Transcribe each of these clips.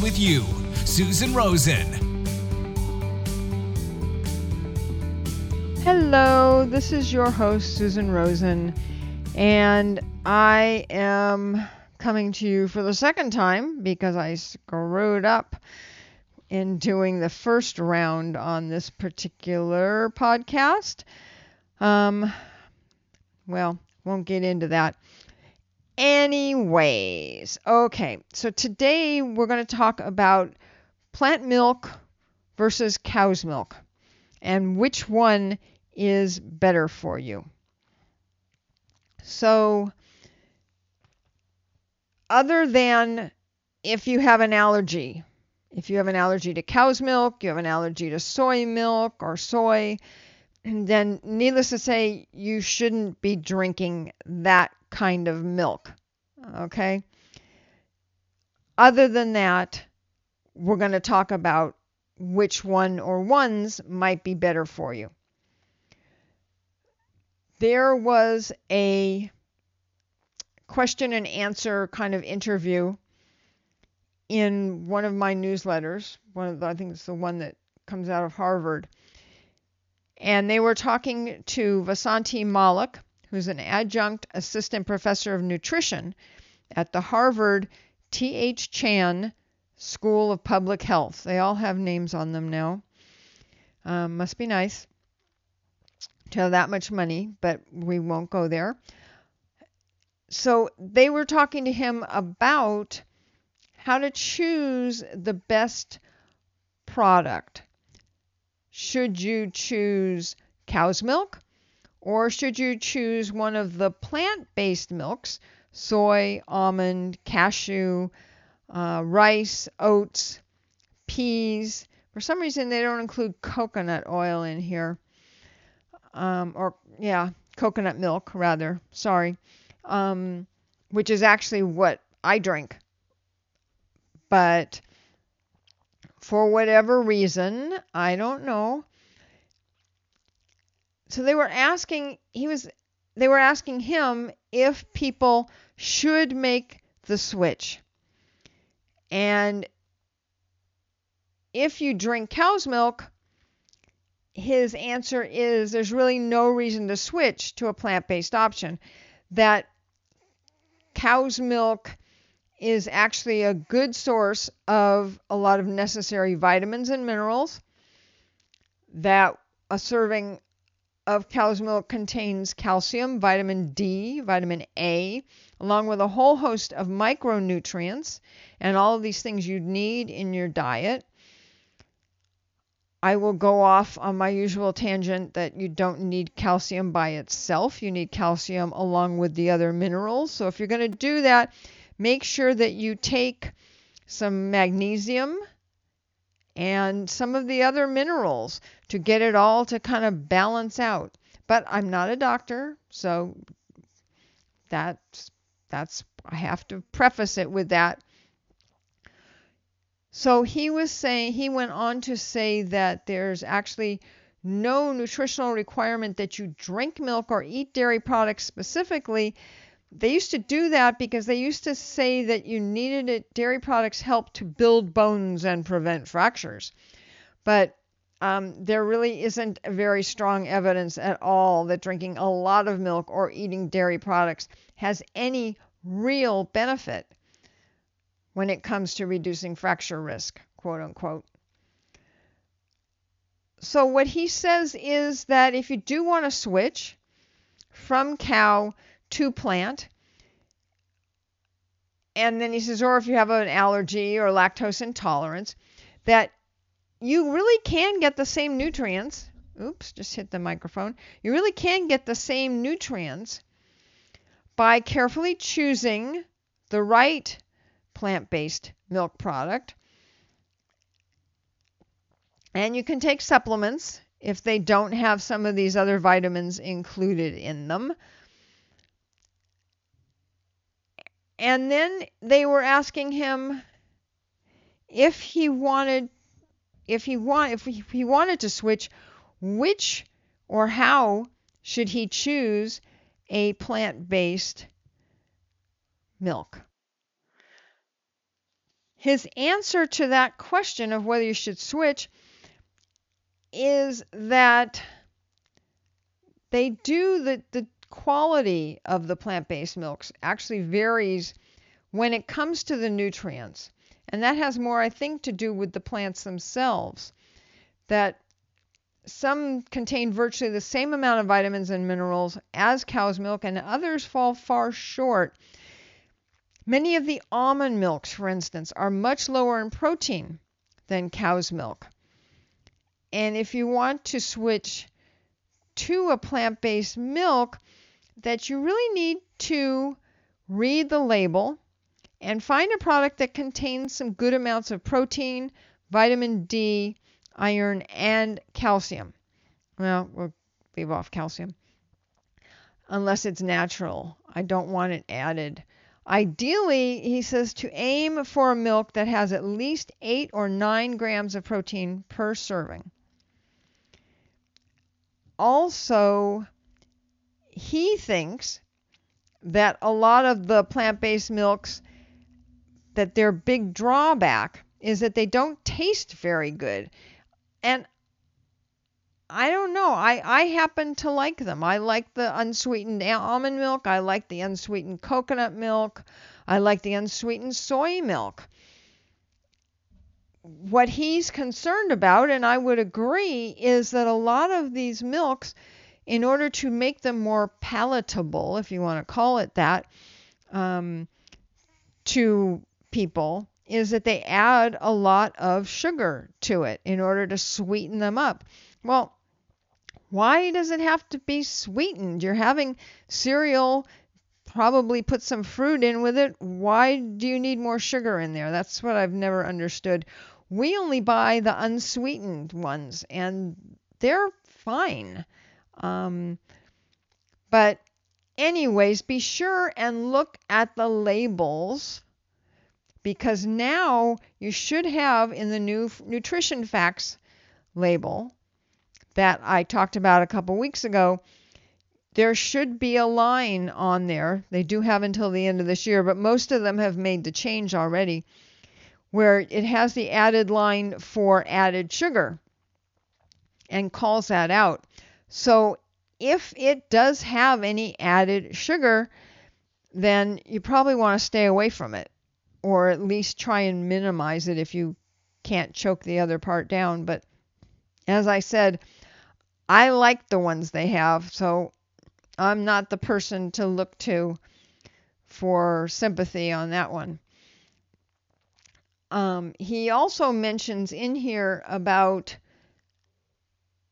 with you. Susan Rosen. Hello, this is your host, Susan Rosen, and I am coming to you for the second time because I screwed up in doing the first round on this particular podcast. Um, well, won't get into that. Anyways, okay, so today we're going to talk about plant milk versus cow's milk and which one is better for you. So, other than if you have an allergy, if you have an allergy to cow's milk, you have an allergy to soy milk or soy, then needless to say, you shouldn't be drinking that kind of milk. Okay? Other than that, we're going to talk about which one or ones might be better for you. There was a question and answer kind of interview in one of my newsletters. One of the, I think it's the one that comes out of Harvard and they were talking to Vasanti Malik, who's an adjunct assistant professor of nutrition at the Harvard T.H. Chan School of Public Health. They all have names on them now. Um, must be nice to have that much money, but we won't go there. So they were talking to him about how to choose the best product should you choose cow's milk or should you choose one of the plant based milks, soy, almond, cashew, uh, rice, oats, peas? For some reason, they don't include coconut oil in here. Um, or, yeah, coconut milk, rather. Sorry. Um, which is actually what I drink. But for whatever reason, I don't know. So they were asking he was they were asking him if people should make the switch. And if you drink cow's milk, his answer is there's really no reason to switch to a plant based option. That cow's milk is actually a good source of a lot of necessary vitamins and minerals. That a serving of cow's milk contains calcium, vitamin D, vitamin A, along with a whole host of micronutrients and all of these things you need in your diet. I will go off on my usual tangent that you don't need calcium by itself. You need calcium along with the other minerals. So if you're going to do that, Make sure that you take some magnesium and some of the other minerals to get it all to kind of balance out. But I'm not a doctor, so that's that's I have to preface it with that. So he was saying he went on to say that there's actually no nutritional requirement that you drink milk or eat dairy products specifically they used to do that because they used to say that you needed it. Dairy products help to build bones and prevent fractures. But um, there really isn't very strong evidence at all that drinking a lot of milk or eating dairy products has any real benefit when it comes to reducing fracture risk, quote unquote. So, what he says is that if you do want to switch from cow to plant. And then he says, or if you have an allergy or lactose intolerance, that you really can get the same nutrients. Oops, just hit the microphone. You really can get the same nutrients by carefully choosing the right plant based milk product And you can take supplements if they don't have some of these other vitamins included in them. And then they were asking him if he wanted if he want if he wanted to switch which or how should he choose a plant-based milk? His answer to that question of whether you should switch is that they do the, the quality of the plant-based milks actually varies when it comes to the nutrients. And that has more, I think, to do with the plants themselves. That some contain virtually the same amount of vitamins and minerals as cow's milk, and others fall far short. Many of the almond milks, for instance, are much lower in protein than cow's milk. And if you want to switch to a plant based milk, that you really need to read the label and find a product that contains some good amounts of protein, vitamin D, iron, and calcium. Well, we'll leave off calcium. Unless it's natural. I don't want it added. Ideally, he says to aim for a milk that has at least 8 or 9 grams of protein per serving. Also, he thinks that a lot of the plant-based milks that their big drawback is that they don't taste very good. And I don't know. I, I happen to like them. I like the unsweetened almond milk. I like the unsweetened coconut milk. I like the unsweetened soy milk. What he's concerned about, and I would agree, is that a lot of these milks, in order to make them more palatable, if you want to call it that, um, to people, is that they add a lot of sugar to it in order to sweeten them up. Well, why does it have to be sweetened? You're having cereal, probably put some fruit in with it. Why do you need more sugar in there? That's what I've never understood. We only buy the unsweetened ones, and they're fine. Um, but, anyways, be sure and look at the labels because now you should have in the new nutrition facts label that I talked about a couple weeks ago, there should be a line on there. They do have until the end of this year, but most of them have made the change already where it has the added line for added sugar and calls that out. So if it does have any added sugar, then you probably want to stay away from it or at least try and minimize it if you can't choke the other part down. But as I said, I like the ones they have, so I'm not the person to look to for sympathy on that one. Um, he also mentions in here about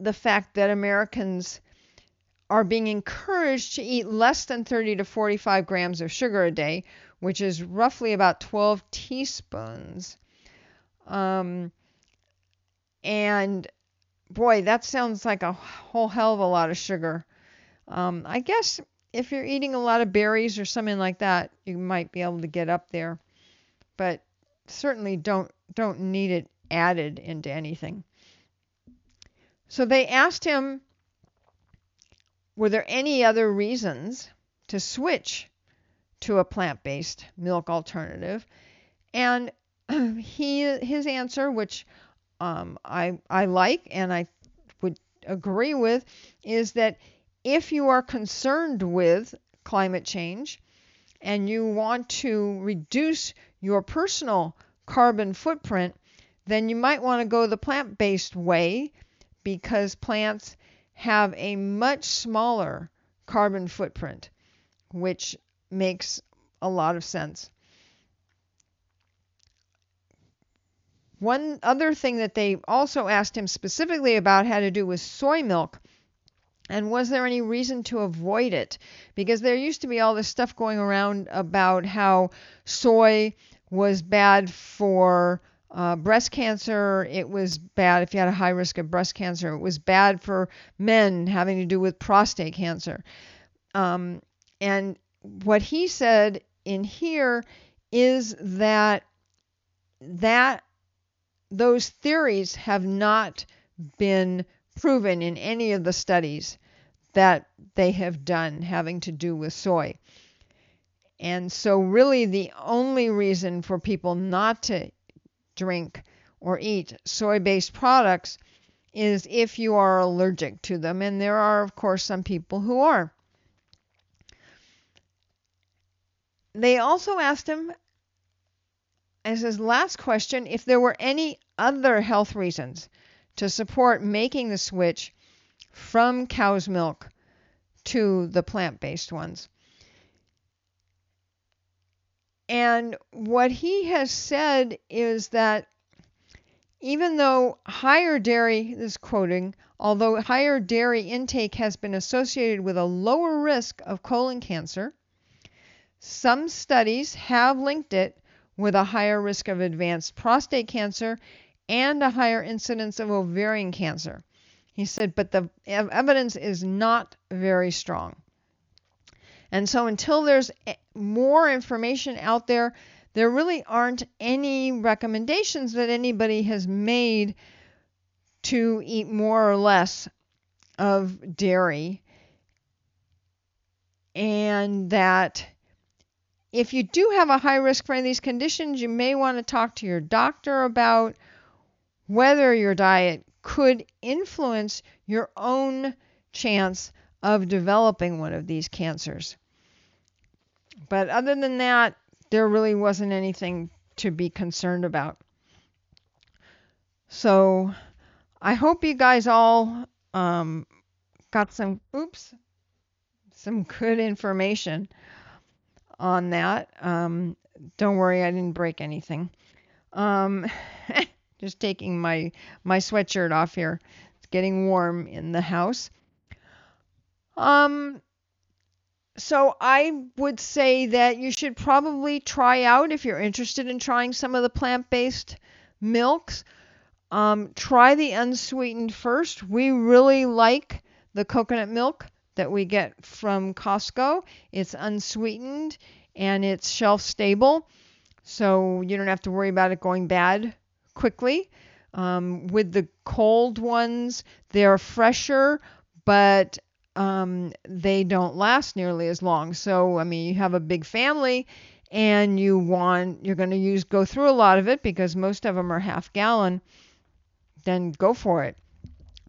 the fact that Americans are being encouraged to eat less than 30 to 45 grams of sugar a day, which is roughly about 12 teaspoons. Um, and boy, that sounds like a whole hell of a lot of sugar. Um, I guess if you're eating a lot of berries or something like that, you might be able to get up there, but certainly don't don't need it added into anything. So they asked him, were there any other reasons to switch to a plant-based milk alternative? And he his answer, which um, I, I like and I would agree with is that if you are concerned with climate change and you want to reduce your personal carbon footprint, then you might want to go the plant based way because plants have a much smaller carbon footprint, which makes a lot of sense. One other thing that they also asked him specifically about had to do with soy milk. And was there any reason to avoid it? Because there used to be all this stuff going around about how soy was bad for Uh, breast cancer, it was bad if you had a high risk of breast cancer. It was bad for men having to do with prostate cancer. Um, and what he said in here is that that those theories have not been proven in any of the studies that they have done having to do with soy. And so, really, the only reason for people not to drink, or eat soy based products is if you are allergic to them. And there are, of course, some people who are. They also asked him, as his last question, if there were any other health reasons to support making the switch from cow's milk to the plant based ones. And what he has said is that even though higher dairy, this is quoting, although higher dairy intake has been associated with a lower risk of colon cancer, some studies have linked it with a higher risk of advanced prostate cancer and a higher incidence of ovarian cancer. He said, but the evidence is not very strong. And so until there's eh, more information out there, there really aren't any recommendations that anybody has made to eat more or less of dairy. And that if you do have a high risk for any of these conditions, you may want to talk to your doctor about whether your diet could influence your own chance of developing one of these cancers. But other than that, there really wasn't anything to be concerned about. So I hope you guys all um, got some, oops, some good information on that. Um, don't worry, I didn't break anything. Um, just taking my my sweatshirt off here. It's getting warm in the house. Um, so I would say that you should probably try out if you're interested in trying some of the plant-based milks. Um, try the unsweetened first. We really like the coconut milk that we get from Costco. It's unsweetened and it's shelf stable, so you don't have to worry about it going bad quickly. Um, with the cold ones, they're fresher, but um, they don't last nearly as long. So, I mean, you have a big family and you want you're going to use go through a lot of it because most of them are half gallon, then go for it.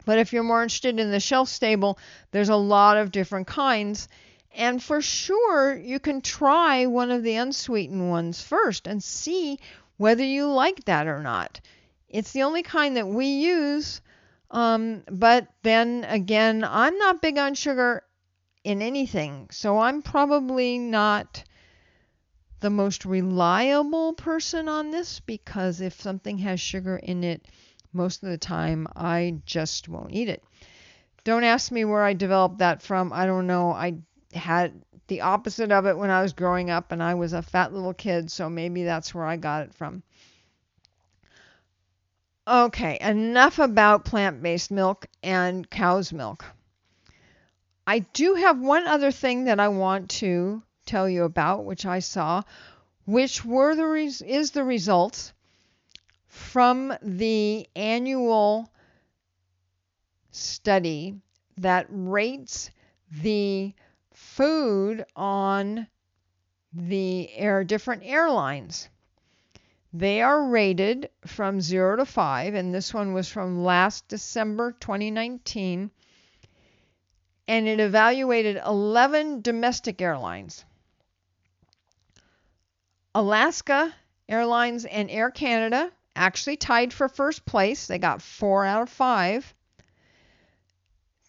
But if you're more interested in the shelf stable, there's a lot of different kinds. And for sure, you can try one of the unsweetened ones first and see whether you like that or not. It's the only kind that we use um, but then again, I'm not big on sugar in anything, so I'm probably not the most reliable person on this because if something has sugar in it, most of the time I just won't eat it. Don't ask me where I developed that from. I don't know. I had the opposite of it when I was growing up and I was a fat little kid, so maybe that's where I got it from. Okay, enough about plant based milk and cow's milk. I do have one other thing that I want to tell you about, which I saw, which were the res- is the results from the annual study that rates the food on the air different airlines. They are rated from 0 to 5, and this one was from last December 2019. And it evaluated 11 domestic airlines. Alaska Airlines and Air Canada actually tied for first place. They got 4 out of 5.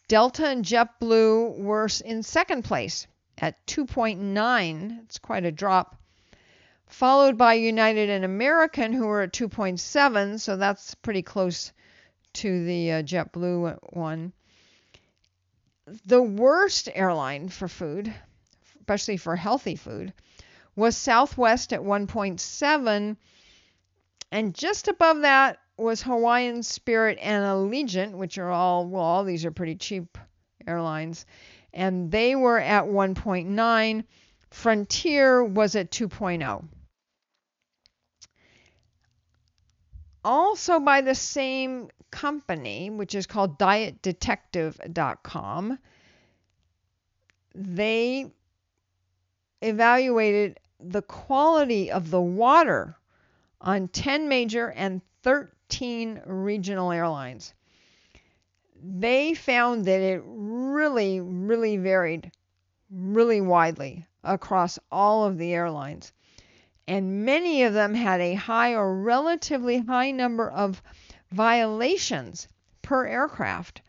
Delta and JetBlue were in second place at 2.9. It's quite a drop followed by United and American, who were at 2.7, so that's pretty close to the uh, JetBlue one. The worst airline for food, especially for healthy food, was Southwest at 1.7, And just above that was Hawaiian Spirit and Allegiant, which are all, well, all these are pretty cheap airlines. And they were at 1.9. Frontier was at 2.0. Also by the same company, which is called dietdetective.com, they evaluated the quality of the water on 10 major and 13 regional airlines. They found that it really, really varied really widely across all of the airlines. And many of them had a high or relatively high number of violations per aircraft.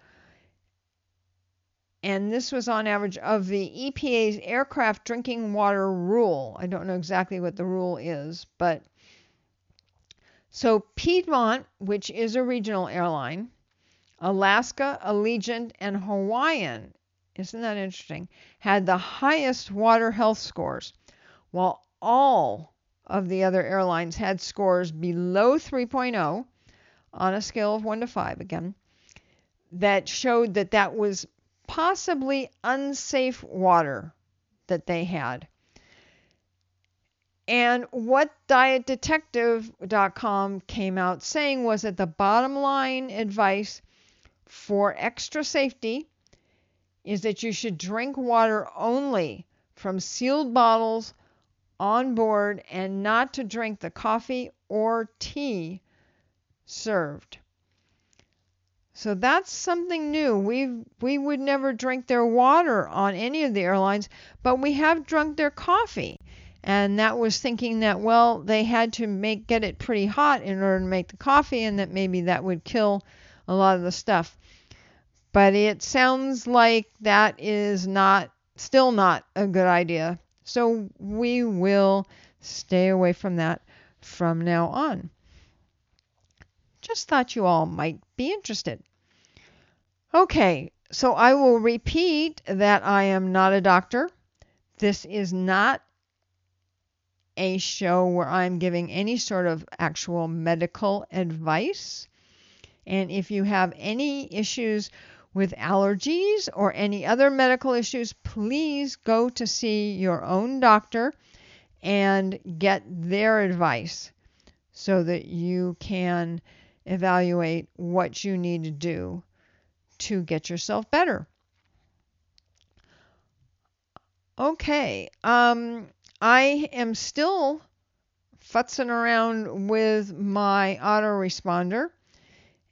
And this was on average of the EPA's aircraft drinking water rule. I don't know exactly what the rule is, but so Piedmont, which is a regional airline, Alaska, Allegiant, and Hawaiian, isn't that interesting, had the highest water health scores, while all of the other airlines had scores below 3.0 on a scale of 1 to 5 again that showed that that was possibly unsafe water that they had. And what dietdetective.com came out saying was that the bottom line advice for extra safety is that you should drink water only from sealed bottles on board and not to drink the coffee or tea served. So that's something new. We we would never drink their water on any of the airlines, but we have drunk their coffee and that was thinking that well they had to make get it pretty hot in order to make the coffee and that maybe that would kill a lot of the stuff but it sounds like that is not still not a good idea so we will stay away from that from now on. Just thought you all might be interested. Okay so i will repeat that i am not a doctor. This is not a show where I'm giving any sort of actual medical advice. And if you have any issues with allergies or any other medical issues, please go to see your own doctor and get their advice so that you can evaluate what you need to do to get yourself better. Okay, um, I am still futzing around with my autoresponder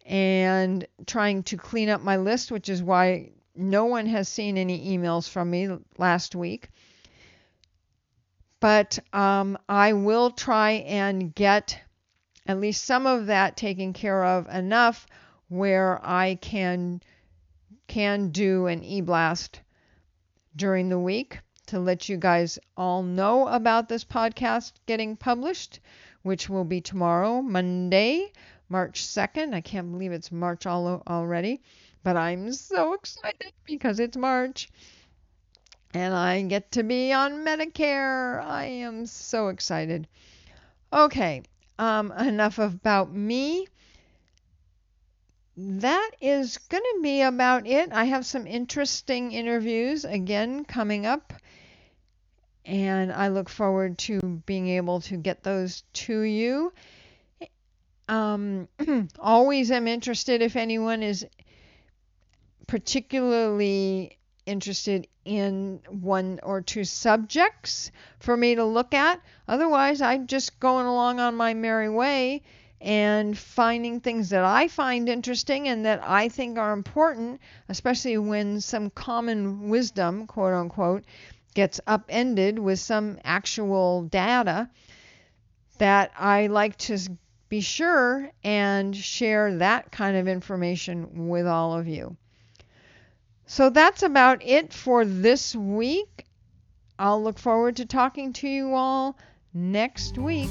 and trying to clean up my list, which is why no one has seen any emails from me last week. But um, I will try and get at least some of that taken care of enough where I can can do an e-blast during the week to let you guys all know about this podcast getting published, which will be tomorrow, Monday, March 2nd. I can't believe it's March all already, but I'm so excited because it's March and I get to be on Medicare. I am so excited. Okay, um, enough about me. That is going to be about it. I have some interesting interviews again coming up and I look forward to being able to get those to you. Um, always am interested if anyone is particularly interested in one or two subjects for me to look at. Otherwise, I'm just going along on my merry way and finding things that I find interesting and that I think are important, especially when some common wisdom, quote unquote, gets upended with some actual data that I like to be sure and share that kind of information with all of you. So that's about it for this week. I'll look forward to talking to you all next week.